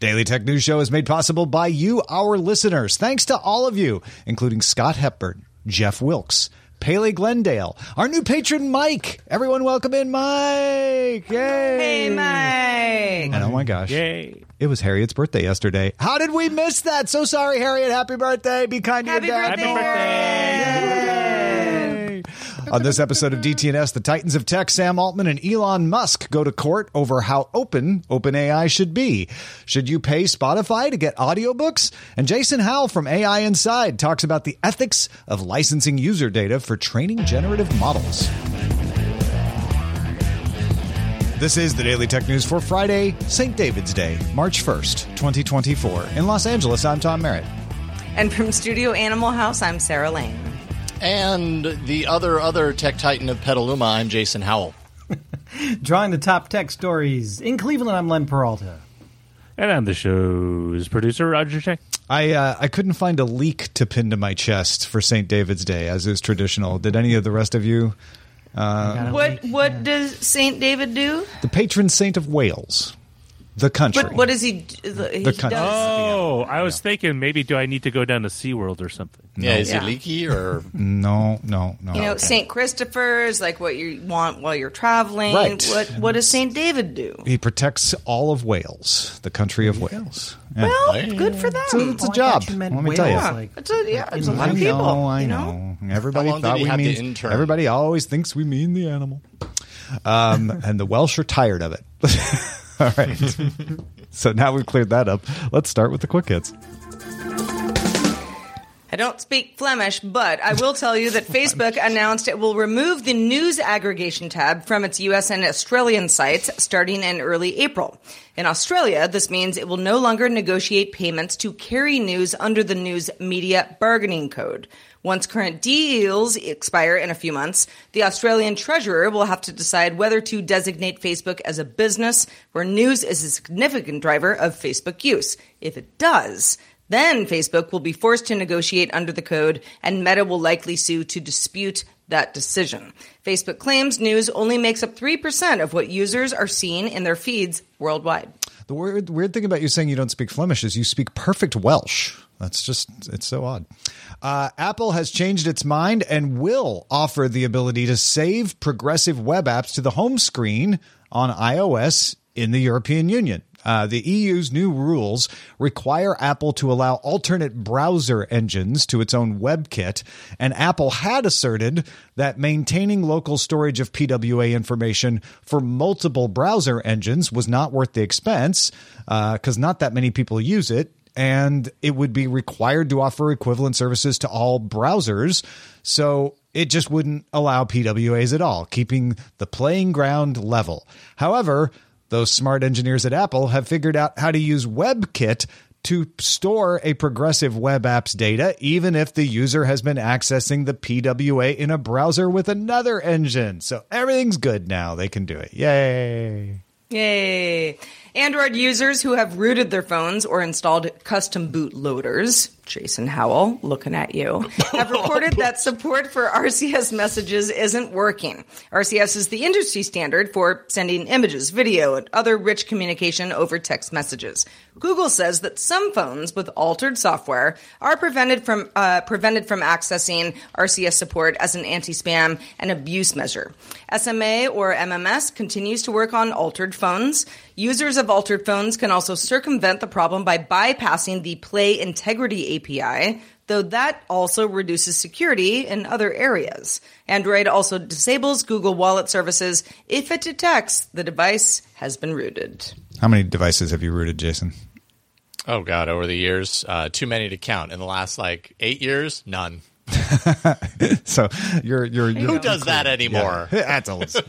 Daily Tech News Show is made possible by you, our listeners. Thanks to all of you, including Scott Hepburn, Jeff Wilkes, Paley Glendale, our new patron Mike. Everyone, welcome in Mike! Yay! Hey, Mike! And oh my gosh, Yay. it was Harriet's birthday yesterday. How did we miss that? So sorry, Harriet. Happy birthday. Be kind to Happy your dad. birthday, Yay. On this episode of DTNS, the Titans of Tech, Sam Altman and Elon Musk go to court over how open OpenAI should be. Should you pay Spotify to get audiobooks? And Jason Howell from AI Inside talks about the ethics of licensing user data for training generative models. This is the Daily Tech News for Friday, St. David's Day, March 1st, 2024. In Los Angeles, I'm Tom Merritt. And from Studio Animal House, I'm Sarah Lane. And the other other tech titan of Petaluma, I'm Jason Howell. Drawing the top tech stories in Cleveland, I'm Len Peralta. And I'm the show's producer, Roger Chang. I uh, I couldn't find a leek to pin to my chest for St. David's Day, as is traditional. Did any of the rest of you? Uh, What what does Saint David do? the patron saint of Wales, the country. But what does he? do? He The country. does. Oh, I was thinking maybe do I need to go down to SeaWorld or something? Yeah, is Yeah. he leaky or No, no, no. You know, Saint Christopher's like what you want while you're traveling. Right. What what does Saint David do? he protects all all of Wales, the country of Wales. Yeah. Well, good for them. it's a, it's a Oh, job. thought you Let me tell you. Wales, yeah, like- it's a, yeah, it's a in lot I of people. know, I you know. Everybody How long did thought we mean. Everybody always thinks we mean the animal, um, and the Welsh are tired of it. All right. so now we've cleared that up. Let's start with the quick hits. I don't speak Flemish, but I will tell you that Facebook announced it will remove the news aggregation tab from its US and Australian sites starting in early April. In Australia, this means it will no longer negotiate payments to carry news under the News Media Bargaining Code. Once current deals expire in a few months, the Australian Treasurer will have to decide whether to designate Facebook as a business where news is a significant driver of Facebook use. If it does, then Facebook will be forced to negotiate under the code, and Meta will likely sue to dispute that decision. Facebook claims news only makes up 3% of what users are seeing in their feeds worldwide. The weird, weird thing about you saying you don't speak Flemish is you speak perfect Welsh. That's just, it's so odd. Uh, Apple has changed its mind and will offer the ability to save progressive web apps to the home screen on iOS in the European Union. Uh, the EU's new rules require Apple to allow alternate browser engines to its own WebKit, and Apple had asserted that maintaining local storage of PWA information for multiple browser engines was not worth the expense because not that many people use it, and it would be required to offer equivalent services to all browsers. So it just wouldn't allow PWAs at all, keeping the playing ground level. However, those smart engineers at Apple have figured out how to use WebKit to store a progressive web app's data, even if the user has been accessing the PWA in a browser with another engine. So everything's good now. They can do it. Yay. Yay! Android users who have rooted their phones or installed custom boot loaders, Jason Howell, looking at you, have reported that support for RCS messages isn't working. RCS is the industry standard for sending images, video, and other rich communication over text messages. Google says that some phones with altered software are prevented from uh, prevented from accessing RCS support as an anti-spam and abuse measure. SMS or MMS continues to work on altered phones. Users of altered phones can also circumvent the problem by bypassing the Play Integrity API, though that also reduces security in other areas. Android also disables Google Wallet services if it detects the device has been rooted. How many devices have you rooted, Jason? Oh God, over the years, uh, too many to count. In the last like eight years, none. so you're you're, you're Who does that anymore? That's a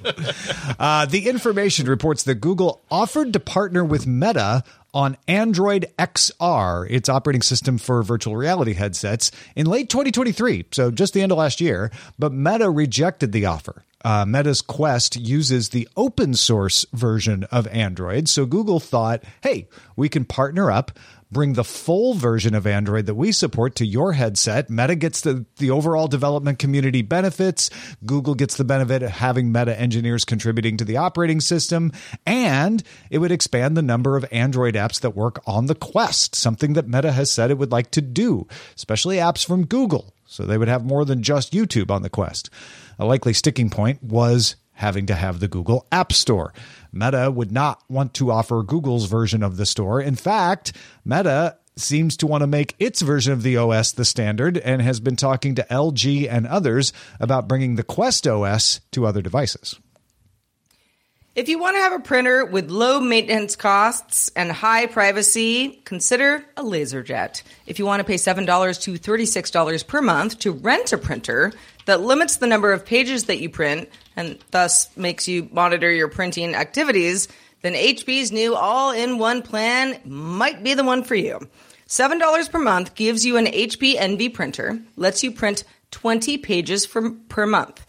uh, the information reports that Google offered to partner with Meta on Android XR, its operating system for virtual reality headsets, in late 2023, so just the end of last year. But Meta rejected the offer. Uh, Meta's Quest uses the open source version of Android, so Google thought, hey, we can partner up bring the full version of Android that we support to your headset. Meta gets the, the overall development community benefits. Google gets the benefit of having Meta engineers contributing to the operating system. And it would expand the number of Android apps that work on the Quest, something that Meta has said it would like to do, especially apps from Google. So they would have more than just YouTube on the Quest. A likely sticking point was having to have the Google App Store. Meta would not want to offer Google's version of the store. In fact, Meta seems to want to make its version of the OS the standard and has been talking to LG and others about bringing the Quest OS to other devices. If you want to have a printer with low maintenance costs and high privacy, consider a LaserJet. If you want to pay $7 to $36 per month to rent a printer that limits the number of pages that you print and thus makes you monitor your printing activities, then HP's new all in one plan might be the one for you. $7 per month gives you an HP Envy printer, lets you print 20 pages for, per month.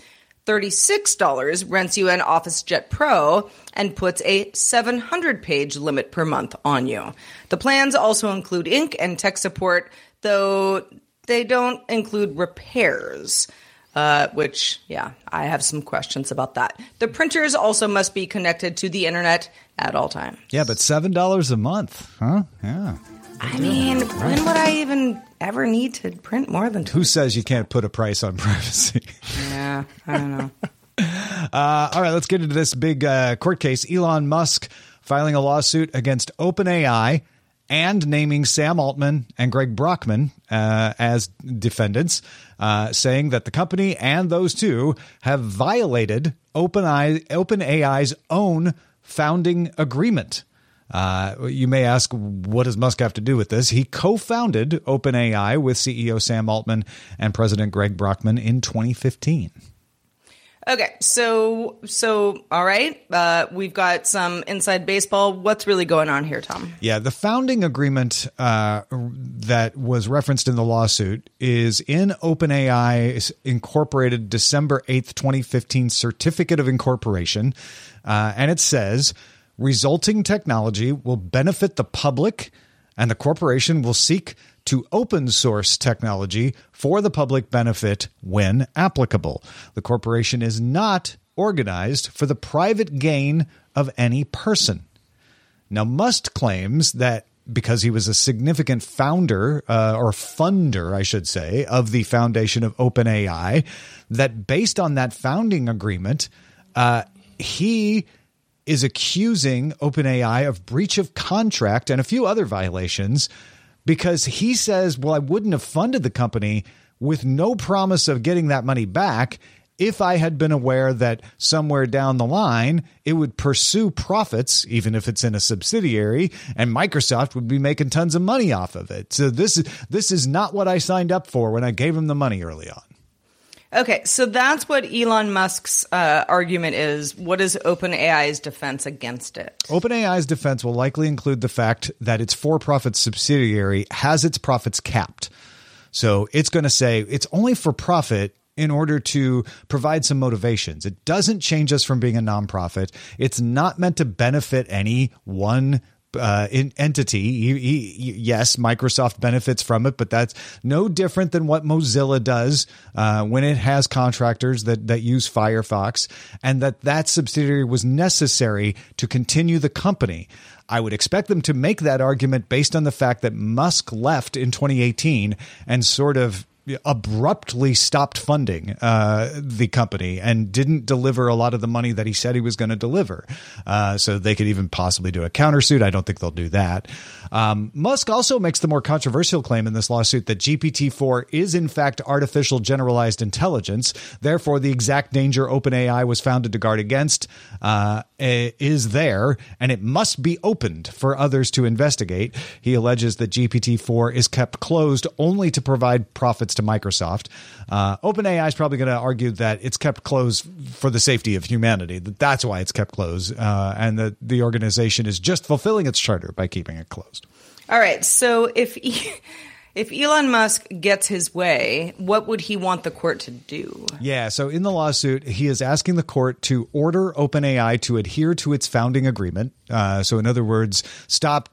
$36 rents you an OfficeJet Pro and puts a 700 page limit per month on you. The plans also include ink and tech support, though they don't include repairs. Uh, which, yeah, I have some questions about that. The printers also must be connected to the internet at all times. Yeah, but $7 a month, huh? Yeah. I mean, when would I even ever need to print more than two? Who says you can't put a price on privacy? Yeah, I don't know. uh, all right, let's get into this big uh, court case. Elon Musk filing a lawsuit against OpenAI and naming Sam Altman and Greg Brockman uh, as defendants, uh, saying that the company and those two have violated OpenAI, OpenAI's own founding agreement. Uh, you may ask, what does Musk have to do with this? He co founded OpenAI with CEO Sam Altman and President Greg Brockman in 2015. Okay, so so all right, uh, we've got some inside baseball. What's really going on here, Tom? Yeah, the founding agreement uh, that was referenced in the lawsuit is in OpenAI's incorporated December eighth, twenty fifteen certificate of incorporation, uh, and it says resulting technology will benefit the public, and the corporation will seek to open source technology for the public benefit when applicable. The corporation is not organized for the private gain of any person. Now, Musk claims that because he was a significant founder uh, or funder, I should say, of the foundation of OpenAI, that based on that founding agreement, uh, he is accusing OpenAI of breach of contract and a few other violations because he says, well, I wouldn't have funded the company with no promise of getting that money back if I had been aware that somewhere down the line it would pursue profits, even if it's in a subsidiary, and Microsoft would be making tons of money off of it. So this is this is not what I signed up for when I gave him the money early on. Okay, so that's what Elon Musk's uh, argument is. What is OpenAI's defense against it? OpenAI's defense will likely include the fact that its for profit subsidiary has its profits capped. So it's going to say it's only for profit in order to provide some motivations. It doesn't change us from being a nonprofit. It's not meant to benefit any one uh, entity. He, he, yes, Microsoft benefits from it, but that's no different than what Mozilla does uh, when it has contractors that that use Firefox, and that that subsidiary was necessary to continue the company. I would expect them to make that argument based on the fact that Musk left in 2018 and sort of abruptly stopped funding uh, the company and didn't deliver a lot of the money that he said he was going to deliver. Uh, so they could even possibly do a countersuit. I don't think they'll do that. Um, Musk also makes the more controversial claim in this lawsuit that GPT 4 is, in fact, artificial generalized intelligence. Therefore, the exact danger OpenAI was founded to guard against uh, is there, and it must be opened for others to investigate. He alleges that GPT 4 is kept closed only to provide profits to Microsoft. Uh, OpenAI is probably going to argue that it's kept closed for the safety of humanity, that that's why it's kept closed, uh, and that the organization is just fulfilling its charter by keeping it closed. All right. So if if Elon Musk gets his way, what would he want the court to do? Yeah. So in the lawsuit, he is asking the court to order OpenAI to adhere to its founding agreement. Uh, so in other words, stop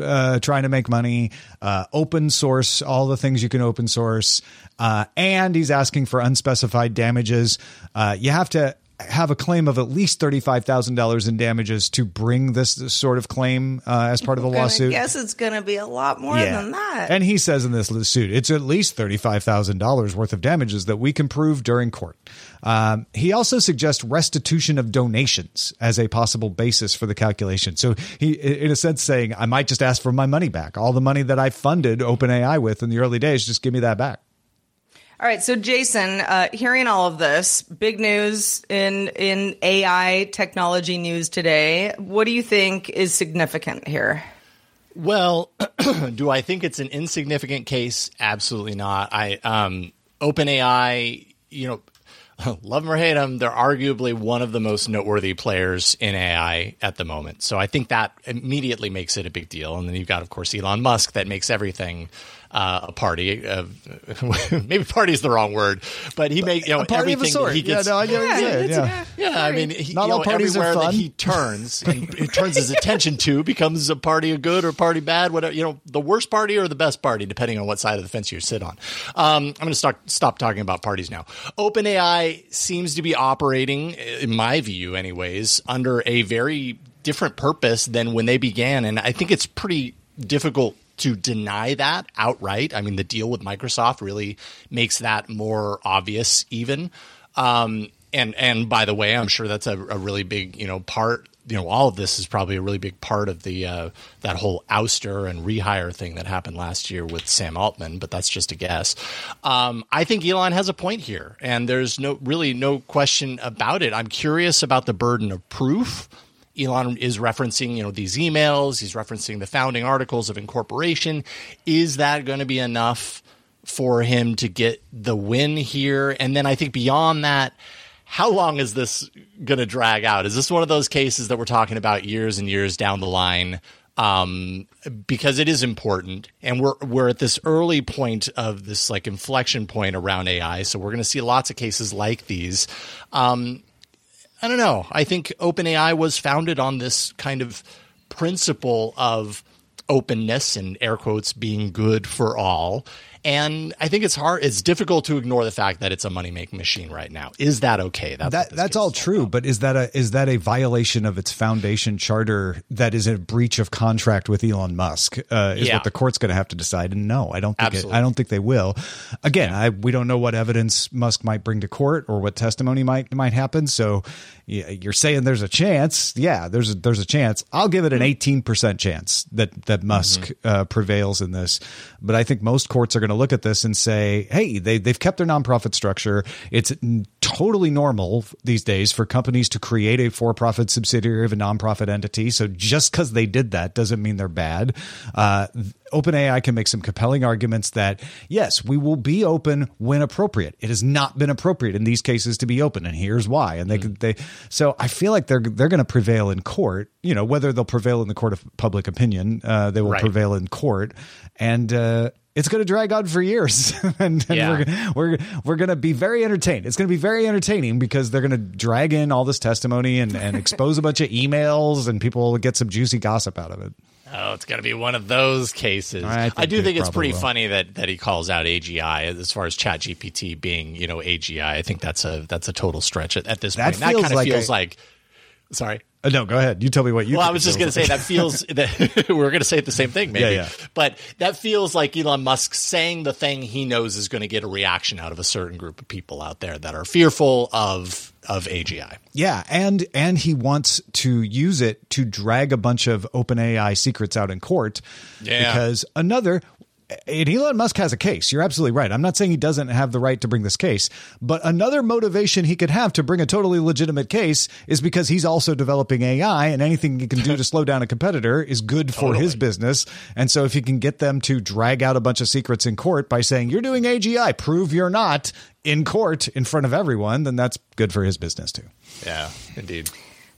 uh, trying to make money, uh, open source all the things you can open source, uh, and he's asking for unspecified damages. Uh, you have to have a claim of at least $35,000 in damages to bring this, this sort of claim uh, as part of the lawsuit. I guess it's going to be a lot more Yeah. than that. And he says in this suit, it's at least $35,000 worth of damages that we can prove during court. Um, he also suggests restitution of donations as a possible basis for the calculation. So he, in a sense, saying, I might just ask for my money back. All the money that I funded OpenAI with in the early days, just give me that back. All right, so Jason, uh, hearing all of this, big news in in AI technology news today. What do you think is significant here? Well, do I think it's an insignificant case? Absolutely not. I um, OpenAI, you know, love them or hate them, they're arguably one of the most noteworthy players in AI at the moment. So I think that immediately makes it a big deal. And then you've got, of course, Elon Musk that makes everything uh, a party. Uh, maybe party is the wrong word, but he makes you know A party of a sort. that he gets. yeah, no, I get what you're saying. it's- Yeah. Yeah, I mean, he, Not you all know, parties are everywhere fun. that he turns, and it turns his attention to becomes a party of good or party bad, whatever. You know, the worst party or the best party, depending on what side of the fence you sit on. Um, I'm going to stop stop talking about parties now. OpenAI seems to be operating, in my view, anyways, under a very different purpose than when they began, and I think it's pretty difficult to deny that outright. I mean, the deal with Microsoft really makes that more obvious, even. Um, and and by the way, I'm sure that's a, a really big you know part. You know, all of this is probably a really big part of the uh, that whole ouster and rehire thing that happened last year with Sam Altman. But that's just a guess. Um, I think Elon has a point here, and there's no really no question about it. I'm curious about the burden of proof. Elon is referencing, you know, these emails. He's referencing the founding articles of incorporation. Is that going to be enough for him to get the win here? And then I think beyond that, how long is this going to drag out? Is this one of those cases that we're talking about years and years down the line? Um, because it is important, and we're we're at this early point of this like inflection point around AI. So we're going to see lots of cases like these. Um, I don't know. I think OpenAI was founded on this kind of principle of openness and air quotes being good for all. And I think it's hard, it's difficult to ignore the fact that it's a money making machine right now. Is that okay? That's, That that's all true, but is that a is that a violation of its foundation charter that is a breach of contract with Elon Musk? Uh, is Yeah. what the court's going to have to decide. And no, I don't think it. I don't think they will. Again, I we don't know what evidence Musk might bring to court or what testimony might might happen. So you're saying there's a chance. Yeah, there's a, there's a chance. I'll give it an 18 percent chance that that Musk uh, prevails in this. But I think most courts are going to look at this and say, hey, they they've kept their nonprofit structure. It's totally normal these days for companies to create a for-profit subsidiary of a nonprofit entity. So just because they did that doesn't mean they're bad. Uh, OpenAI can make some compelling arguments that yes, we will be open when appropriate. It has not been appropriate in these cases to be open, and here's why. And they they so I feel like they're they're going to prevail in court. You know whether they'll prevail in the court of public opinion, uh, they will Right. prevail in court, and. Uh, it's going to drag on for years, and, and Yeah. we're we're we're going to be very entertained. It's going to be very entertaining because they're going to drag in all this testimony and, and expose a bunch of emails, and people will get some juicy gossip out of it. Oh, it's going to be one of those cases. I I, do think it's pretty will. funny that, that he calls out AGI as far as ChatGPT being, you know, AGI. I think that's a that's a total stretch at, at this That point. That kind of like feels a- like. Sorry. Uh, no, go ahead. You tell me what you. Well, I was just going to say that feels that we're going to say the same thing, maybe. Yeah, yeah. But that feels like Elon Musk saying the thing he knows is going to get a reaction out of a certain group of people out there that are fearful of of AGI. Yeah, and and he wants to use it to drag a bunch of OpenAI secrets out in court. Yeah. Because another and Elon Musk has a case. You're absolutely right. I'm not saying he doesn't have the right to bring this case, but another motivation he could have to bring a totally legitimate case is because he's also developing AI, and anything he can do to slow down a competitor is good for his business. And so, if he can get them to drag out a bunch of secrets in court by saying you're doing AGI, prove you're not in court in front of everyone, then that's good for his business too. Yeah, indeed.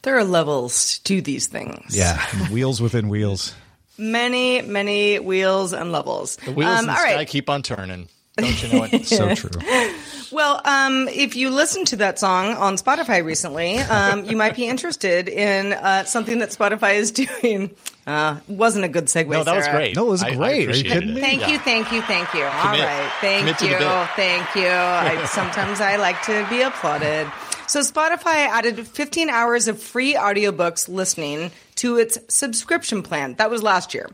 There are levels to these things. Yeah, wheels within wheels. Many, many wheels and levels. The wheels Um, in the all sky right. keep on turning. Don't you know it? So true. Well, um, if you listened to that song on Spotify recently, um, you might be interested in uh, something that Spotify is doing. Uh, wasn't a good segue. no, that was great. No, it was I- I great. Are you kidding it. me? Thank Yeah. you, thank you, thank you. All Commit. right, thank Commit to the you, bit. thank you. I, sometimes I like to be applauded. So Spotify added 15 hours of free audiobooks listening to its subscription plan. That was last year.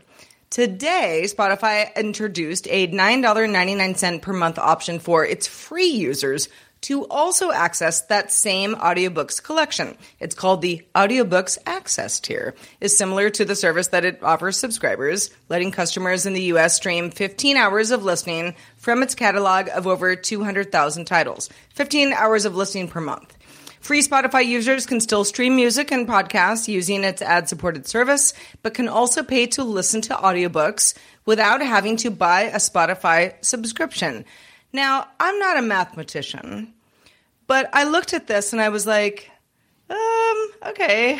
Today, Spotify introduced a $9.99 per month option for its free users to also access that same audiobooks collection. It's called the Audiobooks Access tier. Is similar to the service that it offers subscribers, letting customers in the US stream 15 hours of listening from its catalog of over 200,000 titles. 15 hours of listening per month. Free Spotify users can still stream music and podcasts using its ad supported service, but can also pay to listen to audiobooks without having to buy a Spotify subscription. Now, I'm not a mathematician, but I looked at this and I was like, um, okay.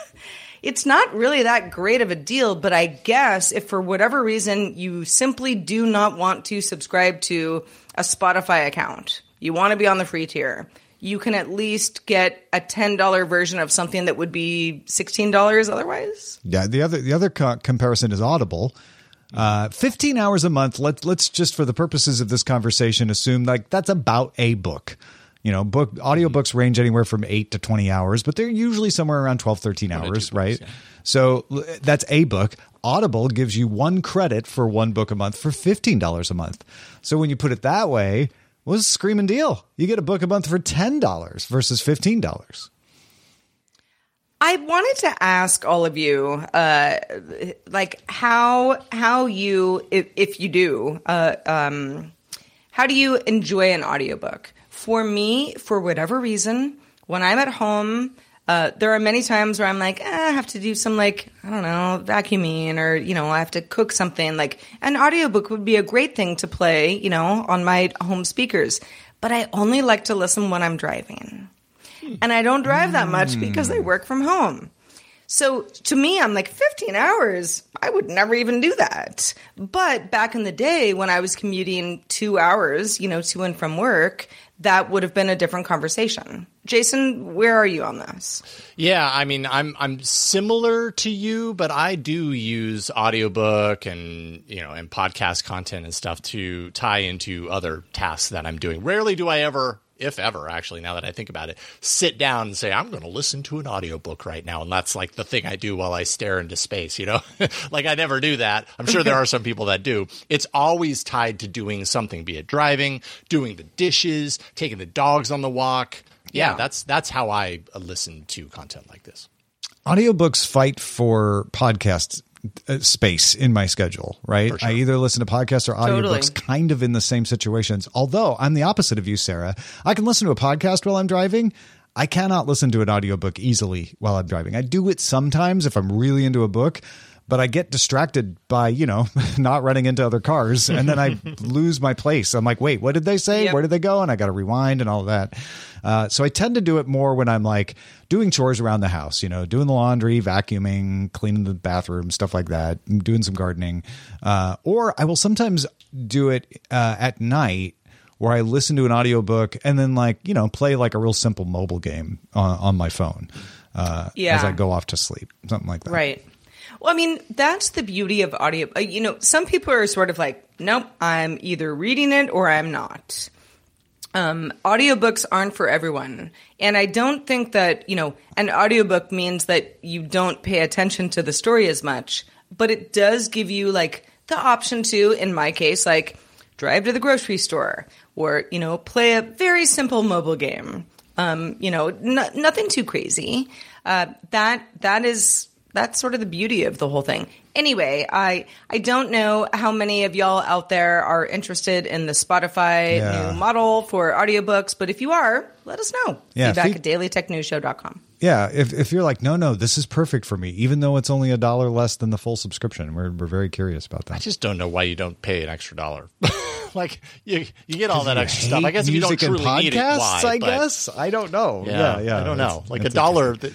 it's not really that great of a deal, but I guess if for whatever reason you simply do not want to subscribe to a Spotify account, you want to be on the free tier, you can at least get a $10 version of something that would be $16 otherwise. Yeah, the other the other co- comparison is Audible. Uh, 15 hours a month. Let's let's just for the purposes of this conversation assume like that's about a book. You know, book audiobooks range anywhere from 8 to 20 hours, but they're usually somewhere around 12 13 hours, right? So that's a book. Audible gives you one credit for one book a month for $15 a month. So when you put it that way, what's a screaming deal? You get a book a month for $10 versus $15. I wanted to ask all of you, uh, like how how you, if, if you do, uh, um, how do you enjoy an audiobook? For me, for whatever reason, when I'm at home, uh, there are many times where I'm like, eh, I have to do some like I don't know vacuuming or you know I have to cook something. Like an audiobook would be a great thing to play, you know, on my home speakers. But I only like to listen when I'm driving and I don't drive that much because I work from home. So to me, I'm like 15 hours. I would never even do that. But back in the day when I was commuting two hours, you know, to and from work, that would have been a different conversation. Jason, where are you on this? Yeah, I mean, I'm I'm similar to you, but I do use audiobook and you know and podcast content and stuff to tie into other tasks that I'm doing. Rarely do I ever, if ever, actually, now that I think about it, sit down and say I'm going to listen to an audiobook right now, and that's like the thing I do while I stare into space. You know, like I never do that. I'm sure there are some people that do. It's always tied to doing something, be it driving, doing the dishes, taking the dogs on the walk. Yeah, Yeah. that's that's how I listen to content like this. audiobooks fight for podcast uh, Uh, space in my schedule, right? Sure. I either listen to podcasts or Totally. audiobooks kind of in the same situations. Although I'm the opposite of you, Sarah. I can listen to a podcast while I'm driving. I cannot listen to an audiobook easily while I'm driving. I do it sometimes if I'm really into a book, but I get distracted by, you know, not running into other cars and then I lose my place. I'm like, wait, what did they say? Yep. Where did they go? And I got to rewind and all that. Uh, so I tend to do it more when I'm like doing chores around the house, you know, doing the laundry, vacuuming, cleaning the bathroom, stuff like that, doing some gardening. Uh, or I will sometimes do it uh, at night where I listen to an audiobook and then like, you know, play like a real simple mobile game on, on my phone uh, Yeah. as I go off to sleep, something like that. Right. Well, I mean, that's the beauty of audio. uh, You know, some people are sort of like, nope, I'm either reading it or I'm not. um, audiobooks aren't for everyone. And I don't think that, you know, an audiobook means that you don't pay attention to the story as much, but it does give you like the option to, in my case, like drive to the grocery store or, you know, play a very simple mobile game. Um, you know, n- nothing too crazy. Uh, that that is that's sort of the beauty of the whole thing. Anyway, I I don't know how many of y'all out there are interested in the Spotify Yeah. new model for audiobooks, but if you are, let us know. Yeah, Feedback feed- at dailytechnewsshow.com. Yeah, if if you're like, no, no, this is perfect for me, even though it's only a dollar less than the full subscription, we're we're very curious about that. I just don't know why you don't pay an extra dollar. like you, you get all that extra stuff. I guess if you don't music and need it, podcasts, why? I but- guess I don't know. Yeah, Yeah, yeah, I don't know. Like a dollar. That,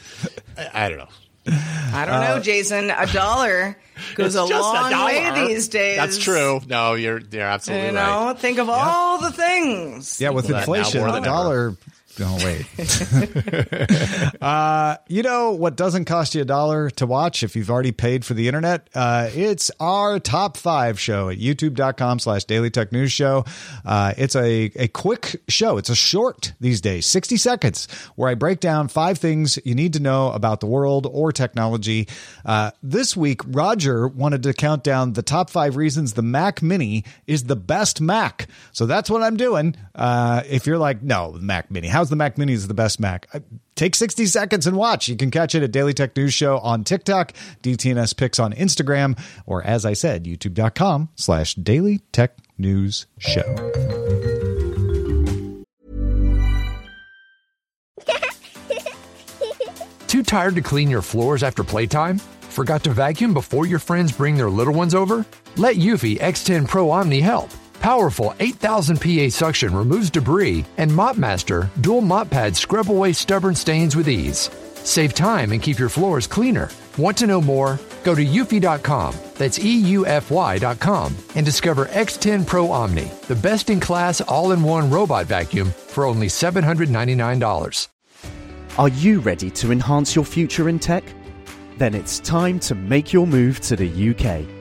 I, I don't know. I don't know, Jason. A dollar goes a Uh, It's just long dollar. way these days. That's true. No, you're you're absolutely You right. know, think of all the things. Yeah, with Well, inflation, more a than dollar. Oh wait. uh, you know what doesn't cost you a dollar to watch if you've already paid for the internet? Uh, it's our top five show at youtube.com slash daily tech news show. Uh, it's a, a quick show. It's a short these days, 60 seconds, where I break down five things you need to know about the world or technology. Uh, this week, Roger wanted to count down the top five reasons the Mac Mini is the best Mac. So that's what I'm doing. Uh, if you're like, no, Mac Mini, how's the Mac Mini is the best Mac? I, take 60 seconds and watch. You can catch it at Daily Tech News Show on TikTok, DTNS Picks on Instagram, or as I said, youtube.com slash Daily Tech News Show. Too tired to clean your floors after playtime? Forgot to vacuum before your friends bring their little ones over? Let Eufy X10 Pro Omni help. Powerful 8000 PA suction removes debris, and MopMaster dual mop pads scrub away stubborn stains with ease. Save time and keep your floors cleaner. Want to know more? Go to eufy.com, that's EUFY.com, and discover X10 Pro Omni, the best in class all in one robot vacuum for only $799. Are you ready to enhance your future in tech? Then it's time to make your move to the UK,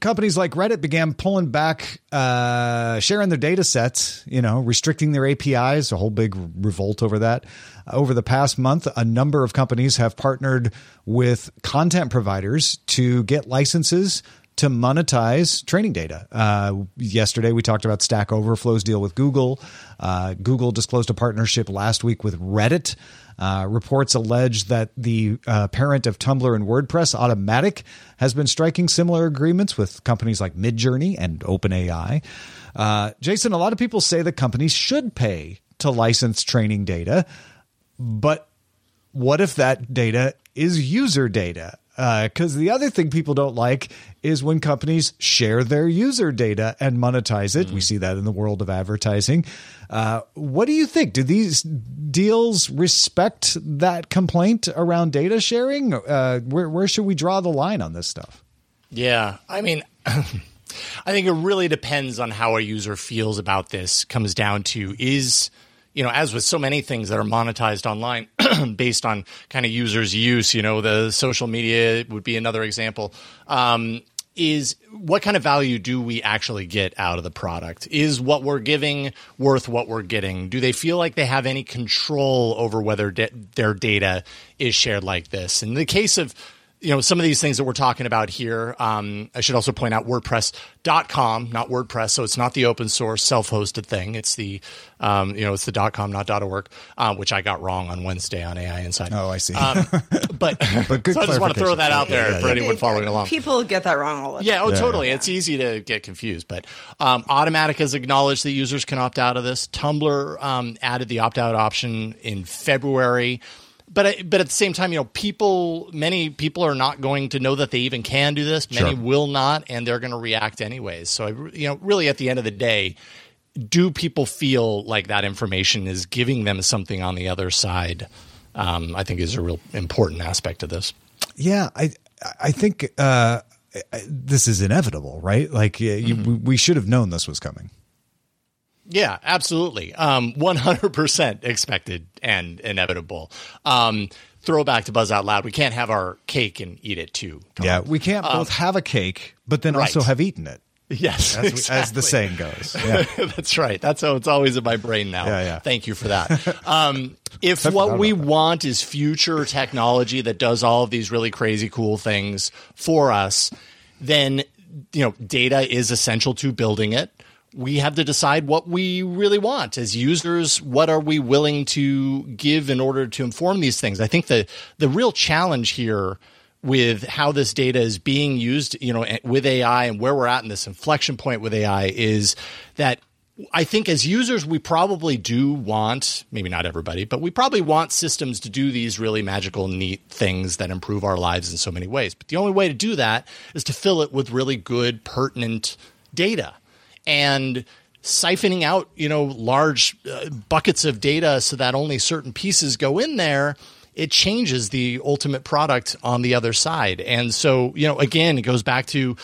companies like Reddit began pulling back, uh, sharing their data sets, you know, restricting their APIs, a whole big revolt over that. Over the past month, a number of companies have partnered with content providers to get licenses to monetize training data. Uh, yesterday, we talked about Stack Overflow's deal with Google. Uh, Google disclosed a partnership last week with Reddit. Uh, reports allege that the uh, parent of Tumblr and WordPress, Automattic, has been striking similar agreements with companies like Midjourney and OpenAI. Uh, Jason, a lot of people say that companies should pay to license training data, but what if that data is user data? Because the other thing people don't like is when companies share their user data and monetize it. We see that in the world of advertising. Uh, what do you think? Do these deals respect that complaint around data sharing? Uh, where, where should we draw the line on this stuff? Yeah, I mean, I think it really depends on how a user feels about this. Comes down to is you know, as with so many things that are monetized online based on kind of users' use, you know, the social media would be another example. Um, is what kind of value do we actually get out of the product? Is what we're giving worth what we're getting? Do they feel like they have any control over whether de- their data is shared like this? In the case of you know, some of these things that we're talking about here, um, I should also point out WordPress.com, not WordPress. So it's not the open source self hosted thing. It's the, um, you know, it's the dot .com, not .org, uh, which I got wrong on Wednesday on AI Inside. Oh, I see. Um, but But good so I just want to throw that out there Yeah, yeah, for yeah. anyone following along. People get that wrong all the time. Yeah, oh, totally. It's easy to get confused, but um, Automattic has acknowledged that users can opt out of this. Tumblr um, added the opt out option in February, but I- but at the same time, you know, people, many people are not going to know that they even can do this. Many Sure. will not, and they're going to react anyways. So, I, you know, really, at the end of the day, do people feel like that information is giving them something on the other side? Um, I think is a real important aspect of this. Yeah, I I think uh, this is inevitable, right? Like you, we, we should have known this was coming. Yeah, absolutely. Um, 100% expected and inevitable. Um, throwback to Buzz Out Loud. We can't have our cake and eat it too. Tom. Yeah, we can't both have a cake, but then also have eaten it, Yes. as, as the saying goes. Yeah. That's right. That's how it's always in my brain now. Yeah, yeah. Thank you for that. Um, if what we want is future technology that does all of these really crazy cool things for us, then you know data is essential to building it. We have to decide what we really want as users. What are we willing to give in order to inform these things? I think the the real challenge here with how this data is being used, you know, with AI and where we're at in this inflection point with AI is that I think as users, we probably do want, maybe not everybody, but we probably want systems to do these really magical, neat things that improve our lives in so many ways. But the only way to do that is to fill it with really good, pertinent data. And siphoning out, you know, large uh, buckets of data so that only certain pieces go in there, it changes the ultimate product on the other side. And so, you know, again, it goes back to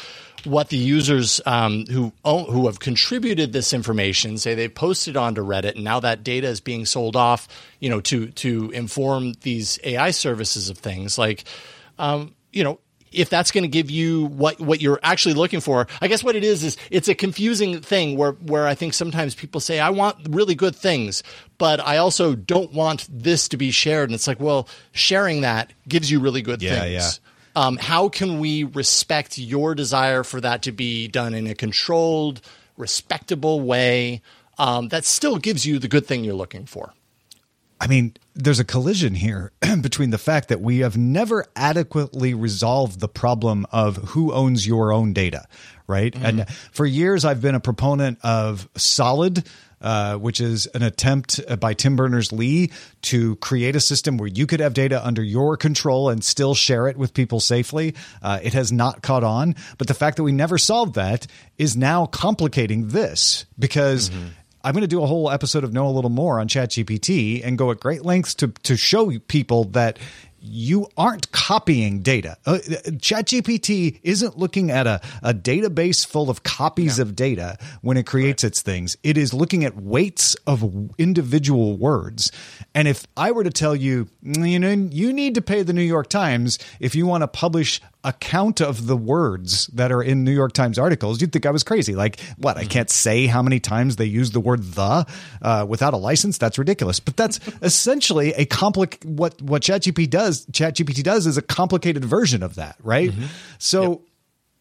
what the users um, who own, who have contributed this information say they posted onto Reddit, and now that data is being sold off, you know, to to inform these AI services of things like, um, you know. If that's going to give you what what you're actually looking for, I guess what it is is it's a confusing thing where where I think sometimes people say I want really good things, but I also don't want this to be shared, and it's like, well, sharing that gives you really good Yeah, things yeah. um, how can we respect your desire for that to be done in a controlled, respectable way um, that still gives you the good thing you're looking for? I mean, there's a collision here between the fact that we have never adequately resolved the problem of who owns your own data, right? And for years, I've been a proponent of Solid. Uh, which is an attempt by Tim Berners Lee to create a system where you could have data under your control and still share it with people safely. Uh, it has not caught on, but the fact that we never solved that is now complicating this because I'm going to do a whole episode of Know a Little More on ChatGPT and go at great lengths to to show people that you aren't copying data. Uh, ChatGPT isn't looking at a, a database full of copies of data when it creates its things. It is looking at weights of individual words. And if I were to tell you, "Mm, you know, you need to pay the New York Times if you want to publish a count of the words that are in New York Times articles, you'd think I was crazy. Like, what? I can't say how many times they use the word the uh, without a license. That's ridiculous. But that's essentially a complic. What what ChatGPT does. ChatGPT does is a complicated version of that, right? So,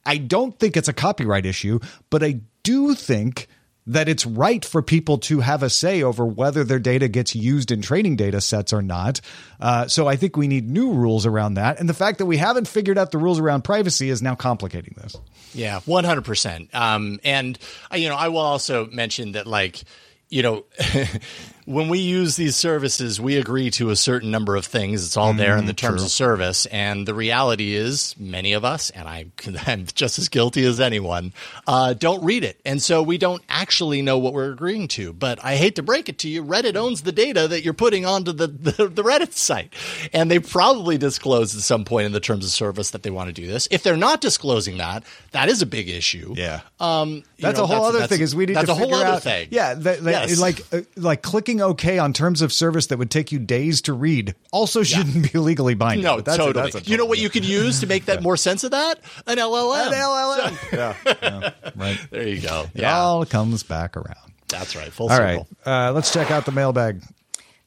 I don't think it's a copyright issue, but I do think that it's right for people to have a say over whether their data gets used in training data sets or not. Uh, so I think we need new rules around that. And the fact that we haven't figured out the rules around privacy is now complicating this. Yeah, one hundred percent. Um, and uh, you know, I will also mention that, like, you know, when we use these services, we agree to a certain number of things. It's all there in the terms of service, and the reality is, many of us, and I, I'm just as guilty as anyone, uh, don't read it, and so we don't actually know what we're agreeing to. But I hate to break it to you, Reddit owns the data that you're putting onto the the, the Reddit site, and they probably disclosed at some point in the terms of service that they want to do this. If they're not disclosing that, that is a big issue. Um, That's know, a whole other that's- thing. Is we need that's to a whole other out, thing. Yeah, that, that- Yes. like uh, like clicking OK on terms of service that would take you days to read also shouldn't be legally binding. No, But that's a- totally. that's a you know what you could use to make that more sense of that? An LLM. An LLM. yeah, yeah, right. There you go. It all comes back around. that's right. Full All circle. right, uh, let's check out the mailbag.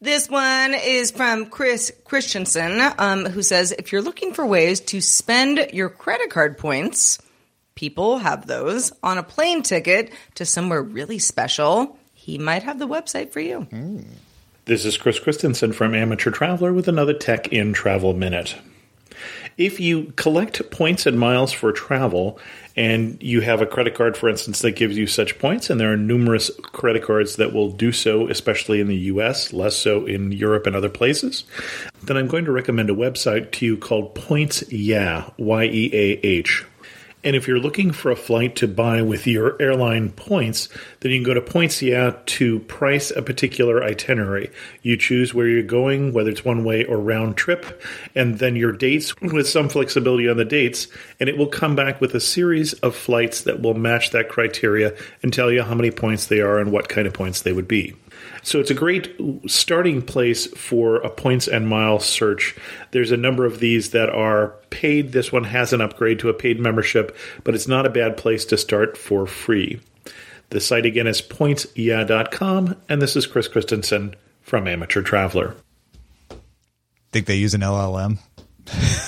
This one is from Chris Christensen, um, who says if you're looking for ways to spend your credit card points, people have those on a plane ticket to somewhere really special. He might have the website for you. This is Chris Christensen from Amateur Traveler with another Tech in Travel Minute. If you collect points and miles for travel, and you have a credit card, for instance, that gives you such points, and there are numerous credit cards that will do so, especially in the US, less so in Europe and other places, then I'm going to recommend a website to you called Points Yeah, Y E A H. And if you're looking for a flight to buy with your airline points, then you can go to Points Yeah to price a particular itinerary. You choose where you're going, whether it's one way or round trip, and then your dates with some flexibility on the dates, and it will come back with a series of flights that will match that criteria and tell you how many points they are and what kind of points they would be. So it's a great starting place for a points and miles search. There's a number of these that are paid. This one has an upgrade to a paid membership, but it's not a bad place to start for free. The site again is pointsyeah.com, and this is Chris Christensen from Amateur Traveler. Think they use an LLM?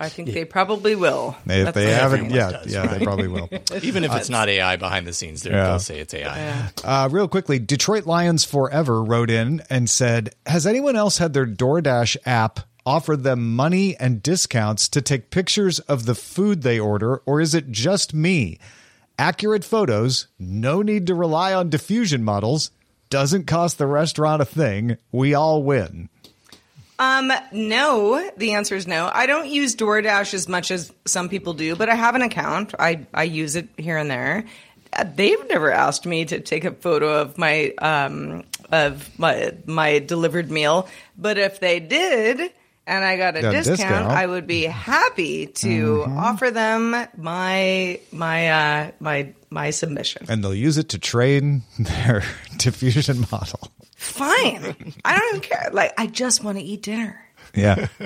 I think they probably will. If That's they the haven't, thing. yeah, yeah, they probably will. Even if it's not AI behind the scenes, they're- Yeah. they'll say it's AI. Uh, real quickly, Detroit Lions Forever wrote in and said, Has anyone else had their DoorDash app offer them money and discounts to take pictures of the food they order, or is it just me? Accurate photos, no need to rely on diffusion models, doesn't cost the restaurant a thing. We all win. Um, no. The answer is no. I don't use DoorDash as much as some people do, but I have an account. I I use it here and there. Uh, They've never asked me to take a photo of my um of my my delivered meal, but if they did and I got a Yeah, discount, discount. I would be happy to Mhm. offer them my my uh my my submission. And they'll use it to train their diffusion model. Fine. I don't even care. Like I just want to eat dinner. Yeah.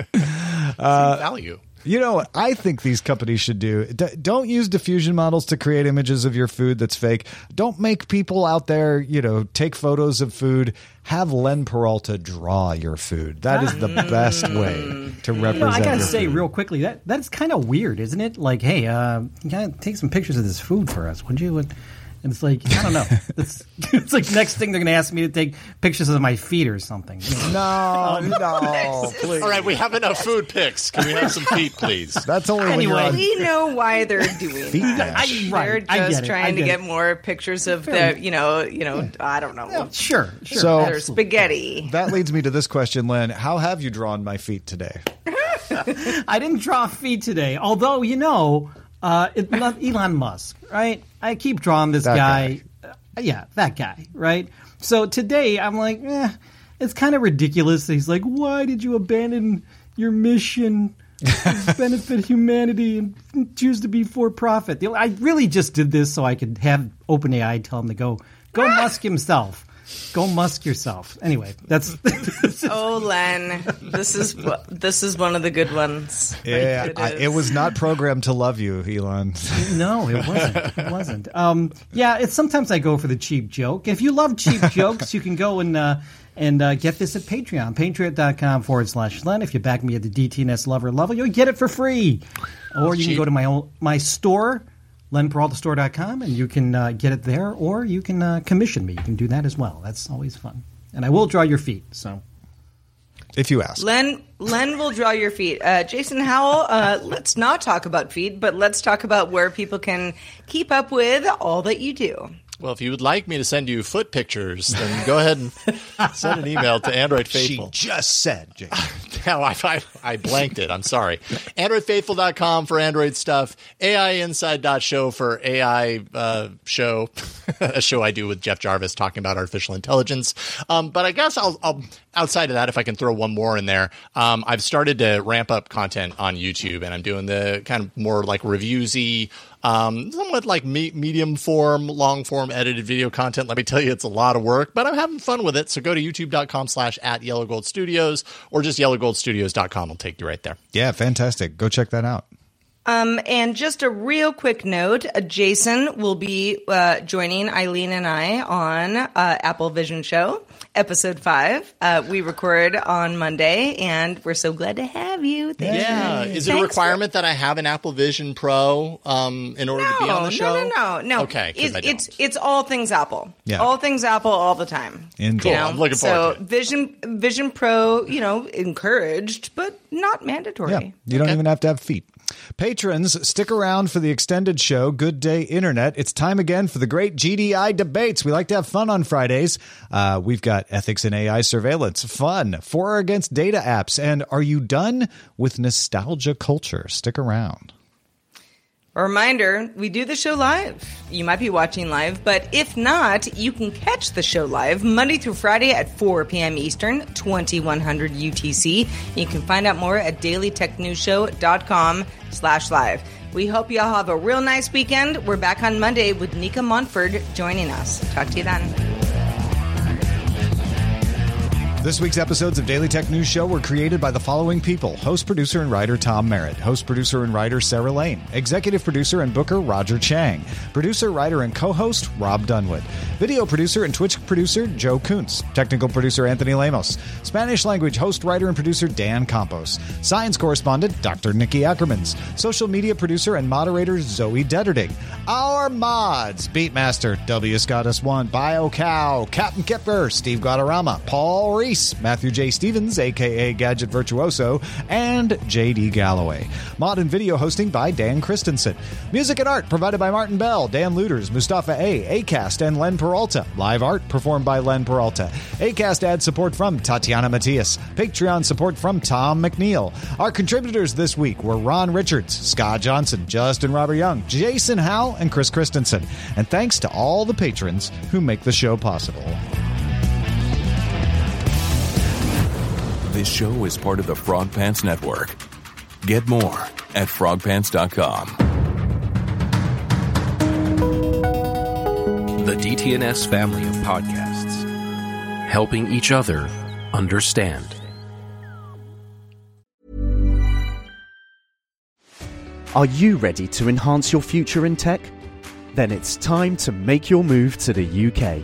Uh, value. You know what I think these companies should do? D- don't use diffusion models to create images of your food that's fake. Don't make people out there, you know, take photos of food. Have Len Peralta draw your food. That is the best way to You represent know, I gotta your say food. real quickly that that's kind of weird, isn't it? Like, hey, uh, you gotta take some pictures of this food for us, would you? And it's like I don't know. It's, it's like next thing they're gonna ask me to take pictures of my feet or something. No, no, please. All right, we have enough food pics. Can we have some feet, please? That's only when you're Anyway. on We know why they're doing feet that. I- right, They're I just get it, I trying to get get it. more pictures of Fair the, you know, you know, I don't know, Sure, sure. So- their spaghetti. That leads me to this question, Len. How have you drawn my feet today? I didn't draw feet today, although you know, uh, it, not Elon Musk, right? I keep drawing this That guy. Uh, yeah, that guy, right? So today I'm like, eh, it's kind of ridiculous. He's like, why did you abandon your mission? to benefit humanity and choose to be for profit. I really just did this so I could have OpenAI tell him to go go Musk himself. Go Musk yourself. Anyway, that's Oh, Len, this is this is one of the good ones. Yeah, It I, it was not programmed to love you, Elon. No, it wasn't. It wasn't. Um, yeah, it's sometimes I go for the cheap joke. If you love cheap jokes, you can go and uh, and uh, get this at Patreon, patreon.com forward slash Len. If you back me at the DTNS lover level, you'll get it for free. Or you can go to my own, my store, lenperaltastore.com, and you can uh, get it there. Or you can uh, commission me. You can do that as well. That's always fun. And I will draw your feet. So If you ask. Len Len will draw your feet. Uh, Jason Howell, uh, let's not talk about feet, but let's talk about where people can keep up with all that you do. Well, if you would like me to send you foot pictures, then go ahead and send an email to Android Faithful. She just said, Jake. No, I, I, I blanked it. I'm sorry. AndroidFaithful.com for Android stuff. AIinside.show for AI uh, show, a show I do with Jeff Jarvis talking about artificial intelligence. Um, but I guess I'll, I'll, outside of that, if I can throw one more in there, um, I've started to ramp up content on YouTube and I'm doing the kind of more like reviewsy, um, somewhat like me- medium form, long form edited video content. Let me tell you, it's a lot of work, but I'm having fun with it. So go to youtube.com slash at yellow gold studios or just yellowgoldstudios.com will take you right there. Yeah, fantastic. Go check that out. Um, and just a real quick note: uh, Jason will be uh, joining Eileen and I on uh, Apple Vision Show episode five. Uh, we record on Monday, and we're so glad to have you. Thank Yeah. you. Is it a Thanks requirement that I have an Apple Vision Pro um, in order to be on the show? No, no, no, no. Okay, 'cause It's, I don't. it's it's all things Apple. Yeah. all things Apple all the time. Indeed. You Cool. know? I'm looking so forward to it. Vision Vision Pro, you know, encouraged but not mandatory. Yeah, you don't even have to have feet. Patrons, stick around for the extended show, Good Day Internet. It's time again for the great GDI debates. We like to have fun on Fridays. Uh, we've got ethics and AI surveillance, fun, for or against data apps, and are you done with nostalgia culture? Stick around. A reminder, we do the show live. You might be watching live, but if not, you can catch the show live Monday through Friday at 4 p.m. Eastern, 2100 UTC. You can find out more at dailytechnewsshow.com slash live. We hope you all have a real nice weekend. We're back on Monday with Nika Montford joining us. Talk to you then. This week's episodes of Daily Tech News Show were created by the following people. Host, producer, and writer Tom Merritt, host, producer, and writer Sarah Lane, executive producer and booker Roger Chang, producer, writer, and co host Rob Dunwood, video producer and Twitch producer Joe Kuntz, technical producer Anthony Lemos, Spanish language host, writer, and producer Dan Campos, science correspondent Dr. Nikki Ackermans, social media producer and moderator Zoe Deterding, our mods Beatmaster W. Scott S1, BioCow, Captain Kipper, Steve Guadarrama, Paul Reese, Matthew J. Stevens, aka Gadget Virtuoso, and JD Galloway. Mod and video hosting by Dan Christensen. Music and art provided by Martin Bell, Dan Looters, Mustafa A, Acast, and Len Peralta. Live art performed by Len Peralta. Acast ad support from Tatiana Matias. Patreon support from Tom McNeil. Our contributors this week were Ron Richards, Scott Johnson, Justin Robert Young, Jason Howell, and Chris Christensen. And thanks to all the patrons who make the show possible. This show is part of the Frog Pants Network. Get more at frogpants.com. The DTNS family of podcasts, helping each other understand. Are you ready to enhance your future in tech? Then it's time to make your move to the UK,